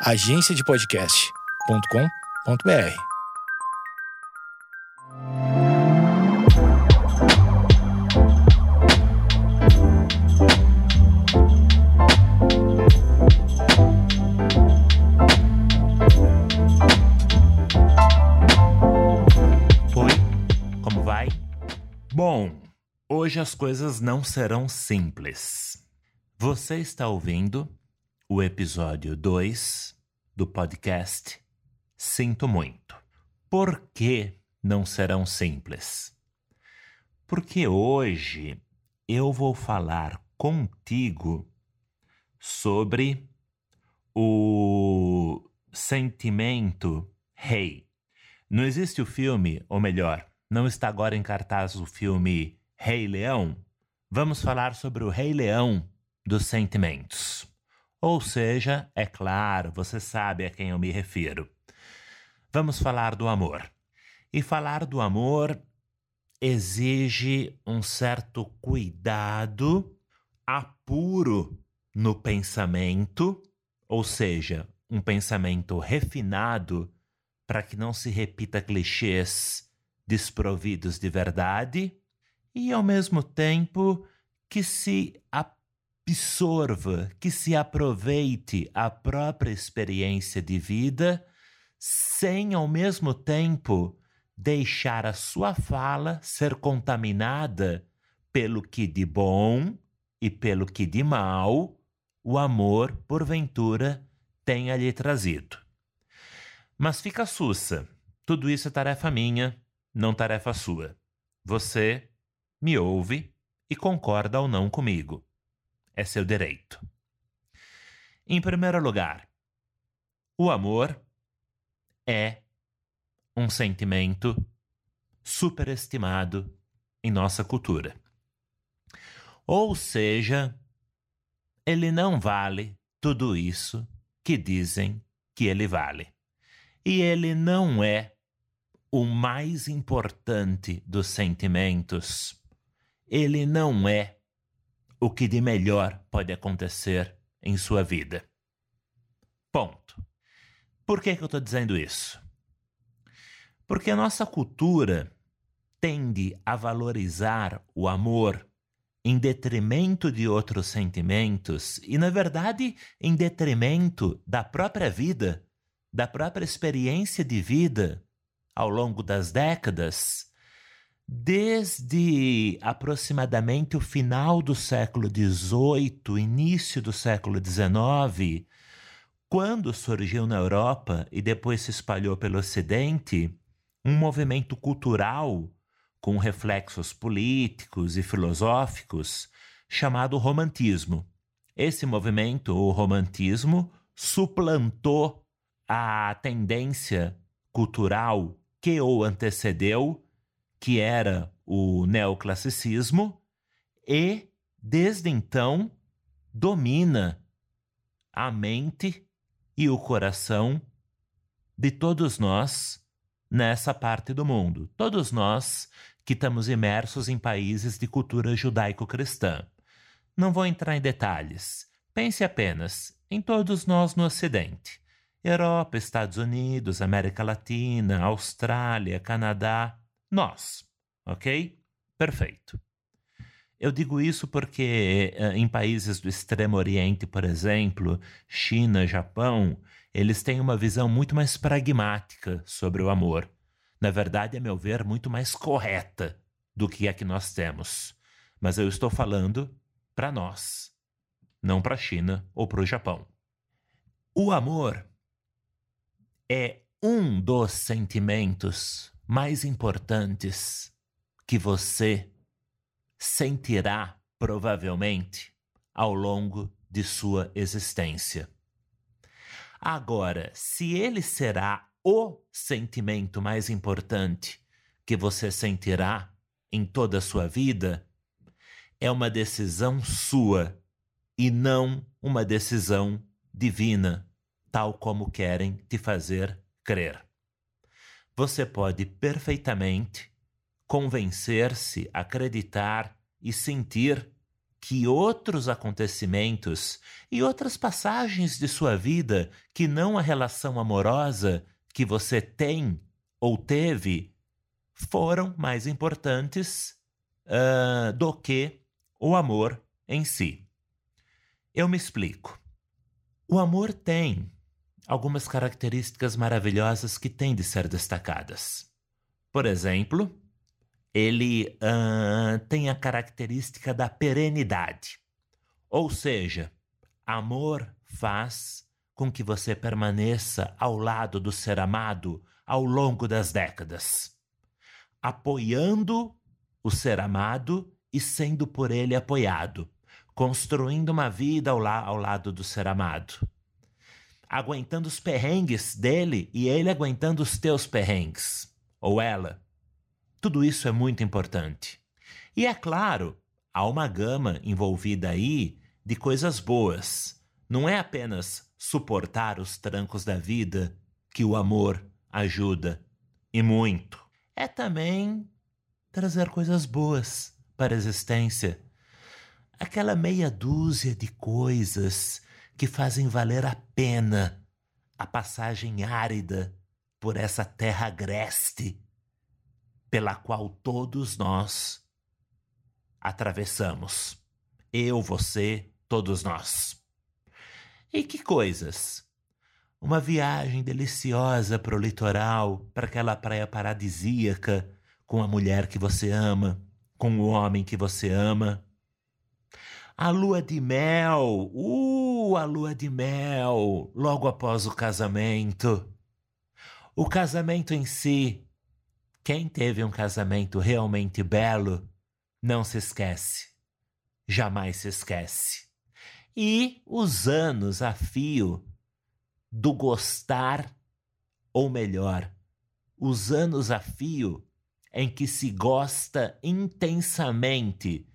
agenciadepodcast.com.br. Oi, como vai? Bom, hoje as coisas não serão simples. Você está ouvindo o episódio 2 do podcast Sinto Muito. Por que não serão simples? Porque hoje eu vou falar contigo sobre o sentimento rei. Não existe o filme, ou melhor, não está agora em cartaz o filme Rei Leão? Vamos falar sobre o Rei Leão dos sentimentos. Ou seja, é claro, você sabe a quem eu me refiro. Vamos falar do amor. E falar do amor exige um certo cuidado, apuro no pensamento, ou seja, um pensamento refinado para que não se repita clichês desprovidos de verdade e, ao mesmo tempo, que se absorva, que se aproveite a própria experiência de vida sem, ao mesmo tempo, deixar a sua fala ser contaminada pelo que de bom e pelo que de mal o amor, porventura, tenha lhe trazido. Mas fica sussa. Tudo isso é tarefa minha, não tarefa sua. Você me ouve e concorda ou não comigo. É seu direito. Em primeiro lugar, o amor é um sentimento superestimado em nossa cultura. Ou seja, ele não vale tudo isso que dizem que ele vale. E ele não é o mais importante dos sentimentos. Ele não é o que de melhor pode acontecer em sua vida. Ponto. Por que, que eu estou dizendo isso? Porque a nossa cultura tende a valorizar o amor em detrimento de outros sentimentos e, na verdade, em detrimento da própria vida da própria experiência de vida ao longo das décadas, desde aproximadamente o final do século XVIII, início do século XIX, quando surgiu na Europa e depois se espalhou pelo Ocidente um movimento cultural com reflexos políticos e filosóficos chamado romantismo. Esse movimento, o romantismo, suplantou a tendência cultural que o antecedeu, que era o neoclassicismo, e desde então domina a mente e o coração de todos nós nessa parte do mundo. Todos nós que estamos imersos em países de cultura judaico-cristã. Não vou entrar em detalhes. Pense apenas em todos nós no Ocidente. Europa, Estados Unidos, América Latina, Austrália, Canadá, nós, ok? Perfeito. Eu digo isso porque eh, em países do Extremo Oriente, por exemplo, China, Japão, eles têm uma visão muito mais pragmática sobre o amor. Na verdade, a meu ver, muito mais correta do que a que nós temos. Mas eu estou falando para nós, não para a China ou para o Japão. O amor é um dos sentimentos mais importantes que você sentirá provavelmente ao longo de sua existência. Agora, se ele será o sentimento mais importante que você sentirá em toda a sua vida, é uma decisão sua e não uma decisão divina tal como querem te fazer crer. Você pode perfeitamente convencer-se, acreditar e sentir que outros acontecimentos e outras passagens de sua vida que não a relação amorosa que você tem ou teve foram mais importantes uh, do que o amor em si. Eu me explico. O amor tem algumas características maravilhosas que têm de ser destacadas. Por exemplo, ele uh, tem a característica da perenidade. Ou seja, amor faz com que você permaneça ao lado do ser amado ao longo das décadas, apoiando o ser amado e sendo por ele apoiado, construindo uma vida ao, la ao lado do ser amado, aguentando os perrengues dele e ele aguentando os teus perrengues, ou ela. Tudo isso é muito importante. E é claro, há uma gama envolvida aí de coisas boas. Não é apenas suportar os trancos da vida que o amor ajuda, e muito. É também trazer coisas boas para a existência. Aquela meia dúzia de coisas que fazem valer a pena a passagem árida por essa terra agreste pela qual todos nós atravessamos. Eu, você, todos nós. E que coisas? Uma viagem deliciosa para o litoral, para aquela praia paradisíaca, com a mulher que você ama, com o homem que você ama. A lua de mel, uh, a lua de mel, logo após o casamento. O casamento em si, quem teve um casamento realmente belo não se esquece. Jamais se esquece. E os anos a fio do gostar, ou melhor, os anos a fio em que se gosta intensamente.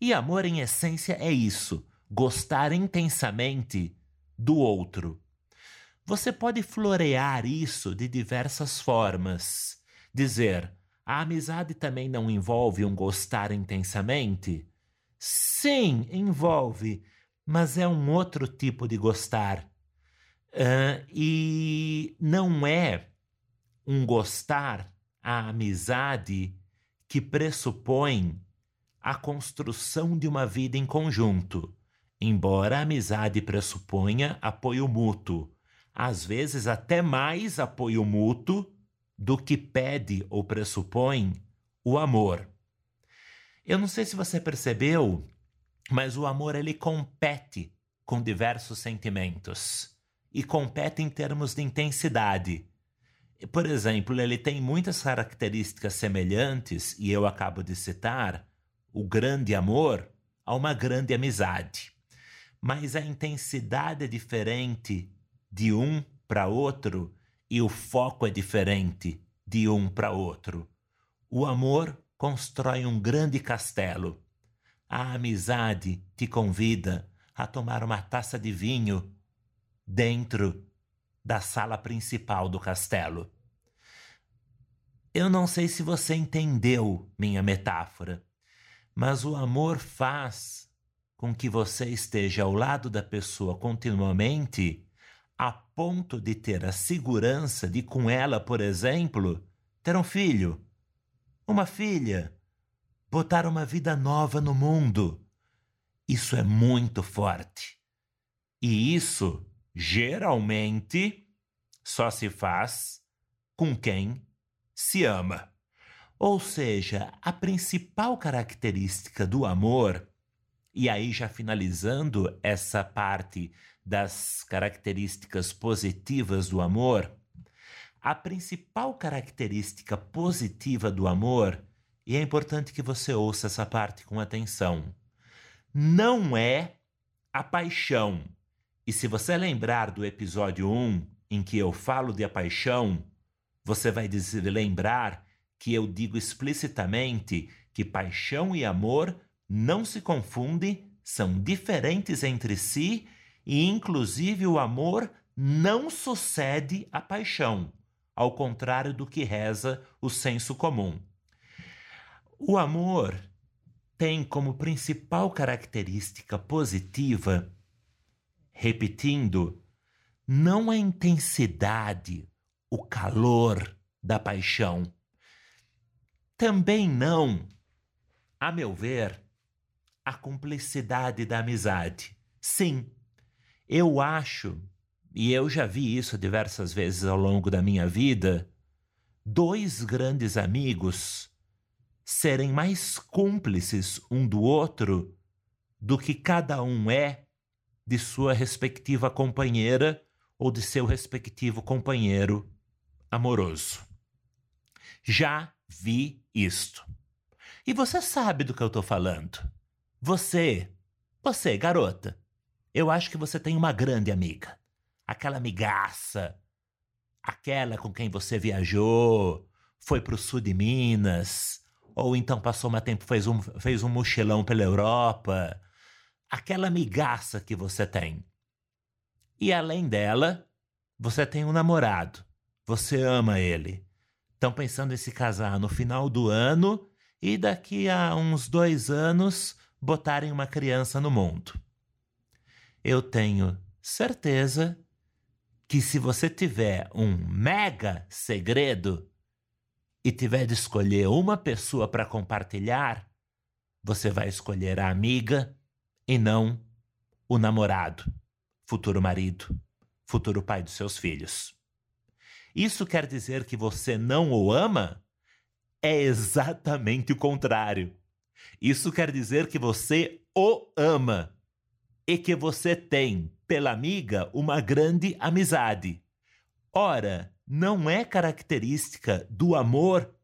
E amor, em essência, é isso: gostar intensamente do outro. Você pode florear isso de diversas formas dizer: a amizade também não envolve um gostar intensamente? Sim, envolve, mas é um outro tipo de gostar. Uh, e não é um gostar, a amizade, que pressupõe a construção de uma vida em conjunto, embora a amizade pressuponha apoio mútuo, às vezes até mais apoio mútuo do que pede ou pressupõe o amor. Eu não sei se você percebeu, mas o amor ele compete com diversos sentimentos e compete em termos de intensidade. Por exemplo, ele tem muitas características semelhantes, e eu acabo de citar o grande amor a uma grande amizade. Mas a intensidade é diferente de um para outro e o foco é diferente de um para outro. O amor constrói um grande castelo. A amizade te convida a tomar uma taça de vinho dentro da sala principal do castelo. Eu não sei se você entendeu minha metáfora, mas o amor faz com que você esteja ao lado da pessoa continuamente a ponto de ter a segurança de, com ela, por exemplo, ter um filho, uma filha, botar uma vida nova no mundo. Isso é muito forte. E isso, geralmente, só se faz com quem se ama. Ou seja, a principal característica do amor, e aí já finalizando essa parte das características positivas do amor, a principal característica positiva do amor, e é importante que você ouça essa parte com atenção, não é a paixão. E se você lembrar do episódio 1, em que eu falo de a paixão, você vai dizer, lembrar que eu digo explicitamente que paixão e amor não se confundem, são diferentes entre si e, inclusive, o amor não sucede à paixão, ao contrário do que reza o senso comum. O amor tem como principal característica positiva, repetindo, não a intensidade, o calor da paixão. Também não, a meu ver, a cumplicidade da amizade. Sim, eu acho, e eu já vi isso diversas vezes ao longo da minha vida, dois grandes amigos serem mais cúmplices um do outro do que cada um é de sua respectiva companheira ou de seu respectivo companheiro amoroso. Já vi isto. E você sabe do que eu estou falando. Você, você, garota, eu acho que você tem uma grande amiga. Aquela amigaça, aquela com quem você viajou, foi para o sul de Minas, ou então passou mais tempo, fez um, fez um mochilão pela Europa. Aquela migaça que você tem. E além dela, você tem um namorado. Você ama ele. Estão pensando em se casar no final do ano e daqui a uns dois anos botarem uma criança no mundo. Eu tenho certeza que se você tiver um mega segredo, e tiver de escolher uma pessoa para compartilhar, você vai escolher a amiga e não o namorado, futuro marido, futuro pai dos seus filhos. Isso quer dizer que você não o ama? É exatamente o contrário. Isso quer dizer que você o ama e que você tem pela amiga uma grande amizade. Ora, não é característica do amor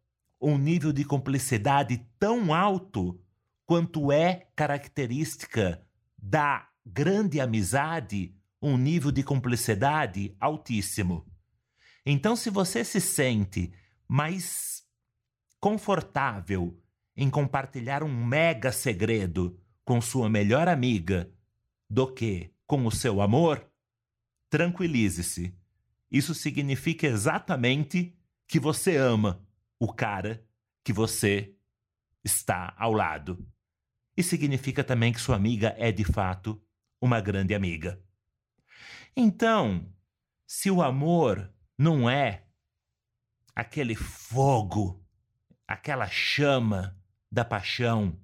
um nível de cumplicidade tão alto quanto é característica da grande amizade um nível de cumplicidade altíssimo. Então, se você se sente mais confortável em compartilhar um mega segredo com sua melhor amiga do que com o seu amor, tranquilize-se isso significa exatamente que você ama o cara que você está ao lado. E significa também que sua amiga é de fato uma grande amiga. Então, se o amor não é aquele fogo, aquela chama da paixão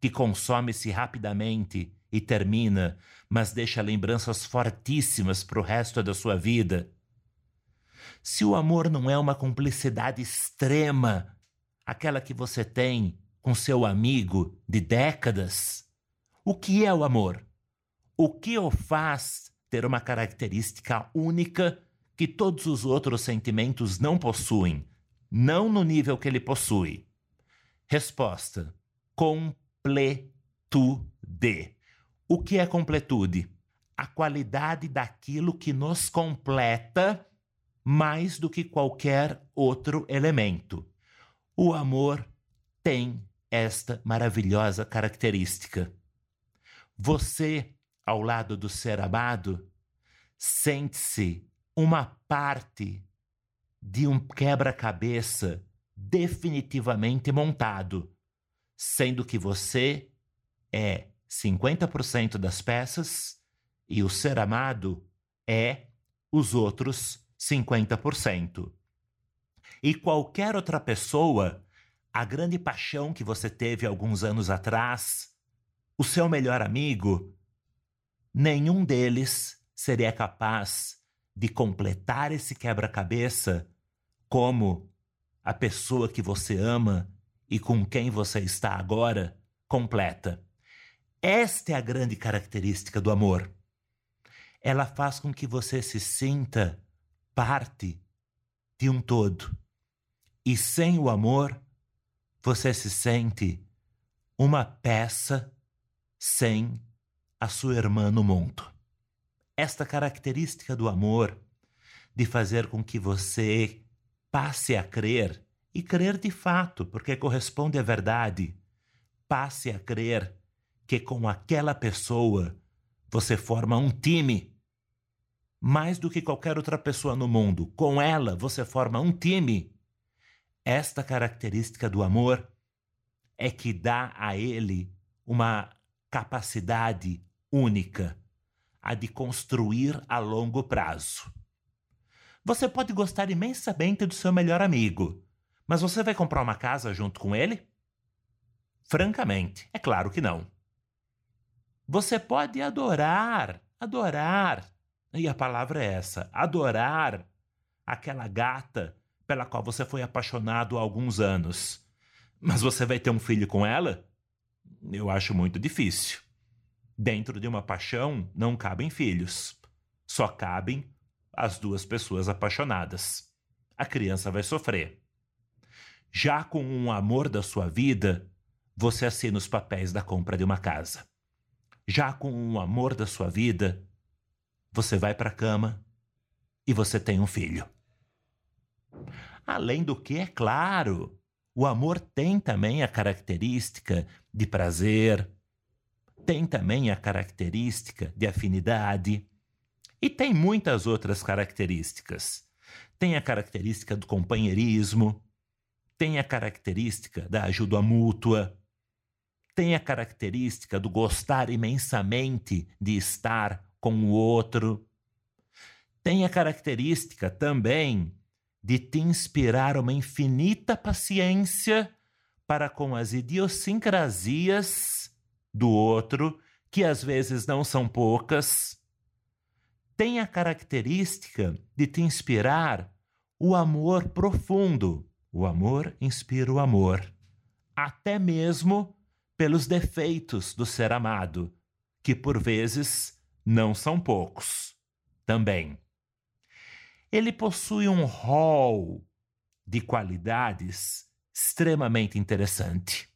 que consome-se rapidamente e termina, mas deixa lembranças fortíssimas para o resto da sua vida, se o amor não é uma cumplicidade extrema, aquela que você tem com seu amigo de décadas, o que é o amor? O que o faz ter uma característica única que todos os outros sentimentos não possuem, não no nível que ele possui? Resposta: completude. O que é completude? A qualidade daquilo que nos completa mais do que qualquer outro elemento. O amor tem esta maravilhosa característica. Você, ao lado do ser amado, sente-se uma parte de um quebra-cabeça definitivamente montado, sendo que você é 50% das peças e o ser amado é os outros 50%. E qualquer outra pessoa, a grande paixão que você teve alguns anos atrás, o seu melhor amigo, nenhum deles seria capaz de completar esse quebra-cabeça como a pessoa que você ama e com quem você está agora completa. Esta é a grande característica do amor. Ela faz com que você se sinta parte de um todo. E sem o amor, você se sente uma peça sem a sua irmã no mundo. Esta característica do amor, de fazer com que você passe a crer, e crer de fato, porque corresponde à verdade, passe a crer que com aquela pessoa você forma um time mais do que qualquer outra pessoa no mundo. Com ela, você forma um time. Esta característica do amor é que dá a ele uma capacidade única, a de construir a longo prazo. Você pode gostar imensamente do seu melhor amigo, mas você vai comprar uma casa junto com ele? Francamente, é claro que não. Você pode adorar, adorar, e a palavra é essa, adorar aquela gata pela qual você foi apaixonado há alguns anos. Mas você vai ter um filho com ela? Eu acho muito difícil. Dentro de uma paixão não cabem filhos. Só cabem as duas pessoas apaixonadas. A criança vai sofrer. Já com um amor da sua vida, você assina os papéis da compra de uma casa. Já com um amor da sua vida, você vai para a cama e você tem um filho. Além do que, é claro, o amor tem também a característica de prazer, tem também a característica de afinidade, e tem muitas outras características. Tem a característica do companheirismo, tem a característica da ajuda mútua, tem a característica do gostar imensamente de estar com o outro, tem a característica também de te inspirar uma infinita paciência para com as idiosincrasias do outro, que às vezes não são poucas tem a característica de te inspirar o amor profundo. O amor inspira o amor, até mesmo pelos defeitos do ser amado, que por vezes não são poucos também. Ele possui um rol de qualidades extremamente interessante.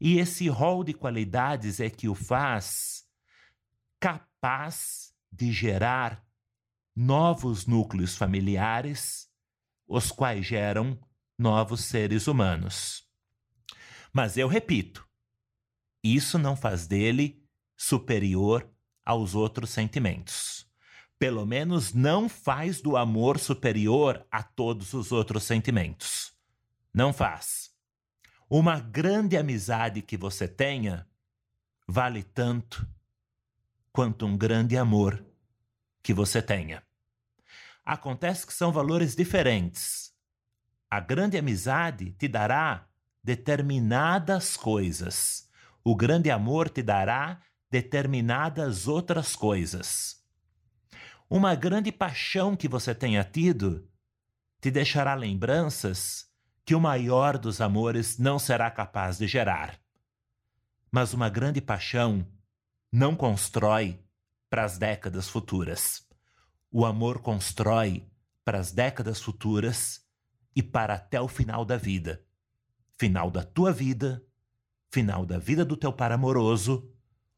E esse rol de qualidades é que o faz capaz de gerar novos núcleos familiares, os quais geram novos seres humanos. Mas eu repito, isso não faz dele superior aos outros sentimentos. Pelo menos não faz do amor superior a todos os outros sentimentos. Não faz. Uma grande amizade que você tenha vale tanto quanto um grande amor que você tenha. Acontece que são valores diferentes. A grande amizade te dará determinadas coisas. O grande amor te dará determinadas outras coisas. Uma grande paixão que você tenha tido te deixará lembranças que o maior dos amores não será capaz de gerar. Mas uma grande paixão não constrói para as décadas futuras. O amor constrói para as décadas futuras e para até o final da vida. Final da tua vida, final da vida do teu par amoroso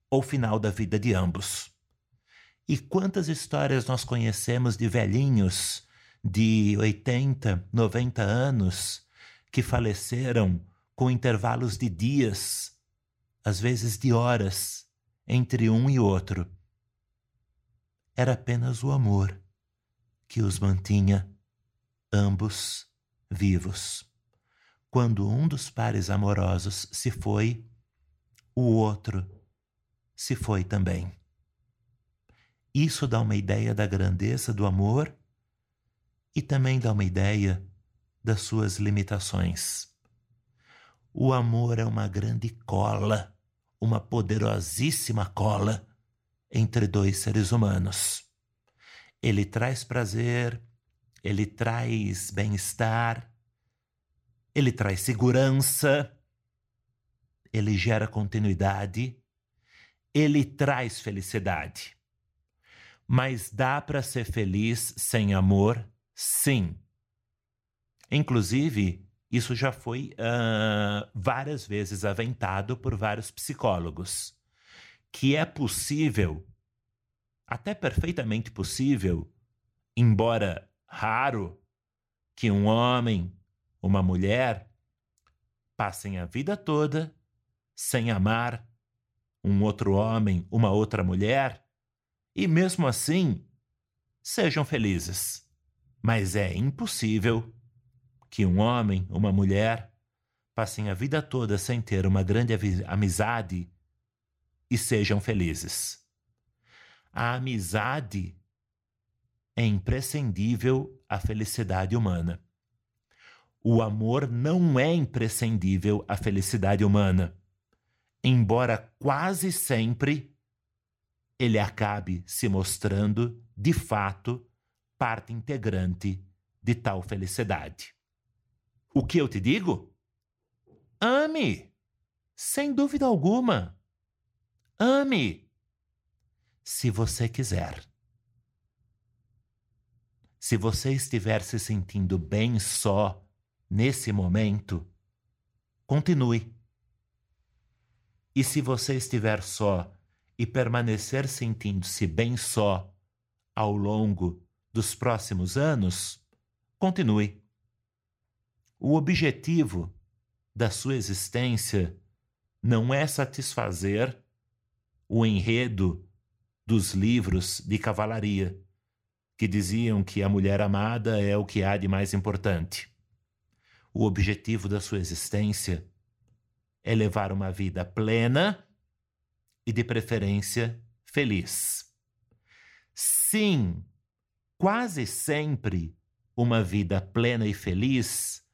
ou final da vida de ambos. E quantas histórias nós conhecemos de velhinhos de 80, 90 anos que faleceram com intervalos de dias, às vezes de horas, entre um e outro. Era apenas o amor que os mantinha ambos vivos. Quando um dos pares amorosos se foi, o outro se foi também. Isso dá uma ideia da grandeza do amor e também dá uma ideia das suas limitações. O amor é uma grande cola uma poderosíssima cola entre dois seres humanos. Ele traz prazer, ele traz bem-estar, ele traz segurança, ele gera continuidade, ele traz felicidade. Mas dá para ser feliz sem amor? Sim. Inclusive, isso já foi uh, várias vezes aventado por vários psicólogos, que é possível, até perfeitamente possível, embora raro, que um homem, uma mulher, passem a vida toda sem amar um outro homem, uma outra mulher, e mesmo assim sejam felizes. Mas é impossível que um homem, uma mulher, passem a vida toda sem ter uma grande amizade e sejam felizes. A amizade é imprescindível à felicidade humana. O amor não é imprescindível à felicidade humana, embora quase sempre ele acabe se mostrando, de fato, parte integrante de tal felicidade. O que eu te digo? Ame! Sem dúvida alguma. Ame! Se você quiser. Se você estiver se sentindo bem só nesse momento, continue. E se você estiver só e permanecer sentindo-se bem só ao longo dos próximos anos, continue. O objetivo da sua existência não é satisfazer o enredo dos livros de cavalaria, que diziam que a mulher amada é o que há de mais importante. O objetivo da sua existência é levar uma vida plena e, de preferência, feliz. Sim, quase sempre uma vida plena e feliz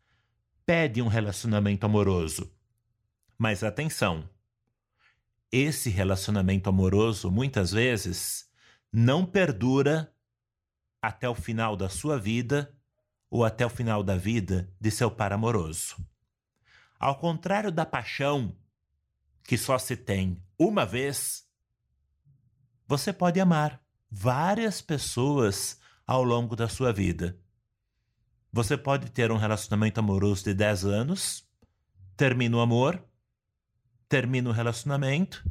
pede um relacionamento amoroso. Mas atenção, esse relacionamento amoroso muitas vezes não perdura até o final da sua vida ou até o final da vida de seu par amoroso. Ao contrário da paixão, que só se tem uma vez, você pode amar várias pessoas ao longo da sua vida. Você pode ter um relacionamento amoroso de 10 anos, termina o amor, termina o relacionamento,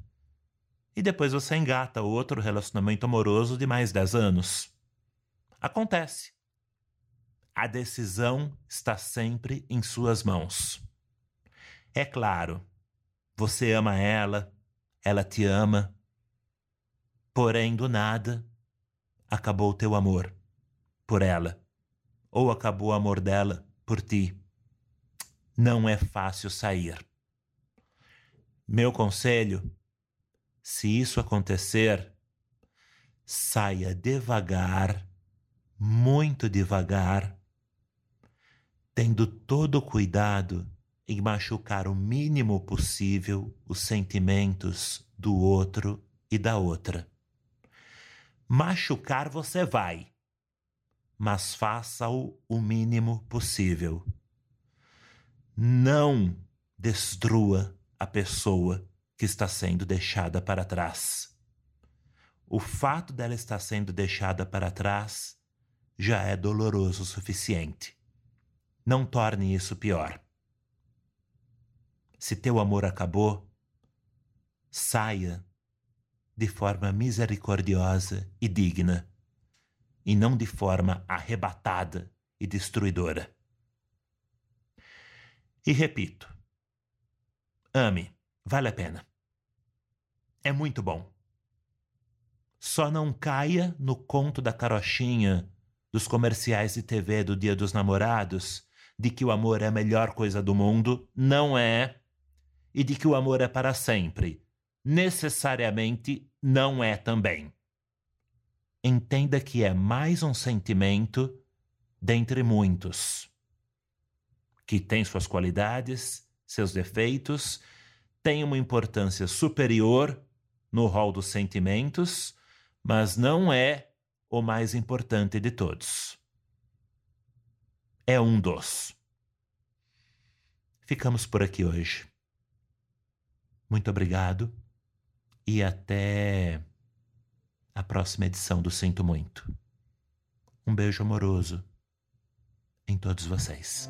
e depois você engata outro relacionamento amoroso de mais 10 anos. Acontece. A decisão está sempre em suas mãos. É claro, você ama ela, ela te ama, porém do nada acabou o teu amor por ela ou acabou o amor dela por ti. Não é fácil sair. Meu conselho: se isso acontecer, saia devagar, muito devagar, tendo todo o cuidado em machucar o mínimo possível os sentimentos do outro e da outra. Machucar você vai, mas faça-o o mínimo possível. Não destrua a pessoa que está sendo deixada para trás. O fato dela estar sendo deixada para trás já é doloroso o suficiente. Não torne isso pior. Se teu amor acabou, saia de forma misericordiosa e digna e não de forma arrebatada e destruidora. E repito: ame, vale a pena. É muito bom. Só não caia no conto da carochinha dos comerciais de TV do Dia dos Namorados de que o amor é a melhor coisa do mundo. Não é. E de que o amor é para sempre. Necessariamente não é também entenda que é mais um sentimento dentre muitos, que tem suas qualidades, seus defeitos, tem uma importância superior no rol dos sentimentos, mas não é o mais importante de todos. É um dos. Ficamos por aqui hoje. Muito obrigado e até a próxima edição do Sinto Muito. Um beijo amoroso em todos vocês.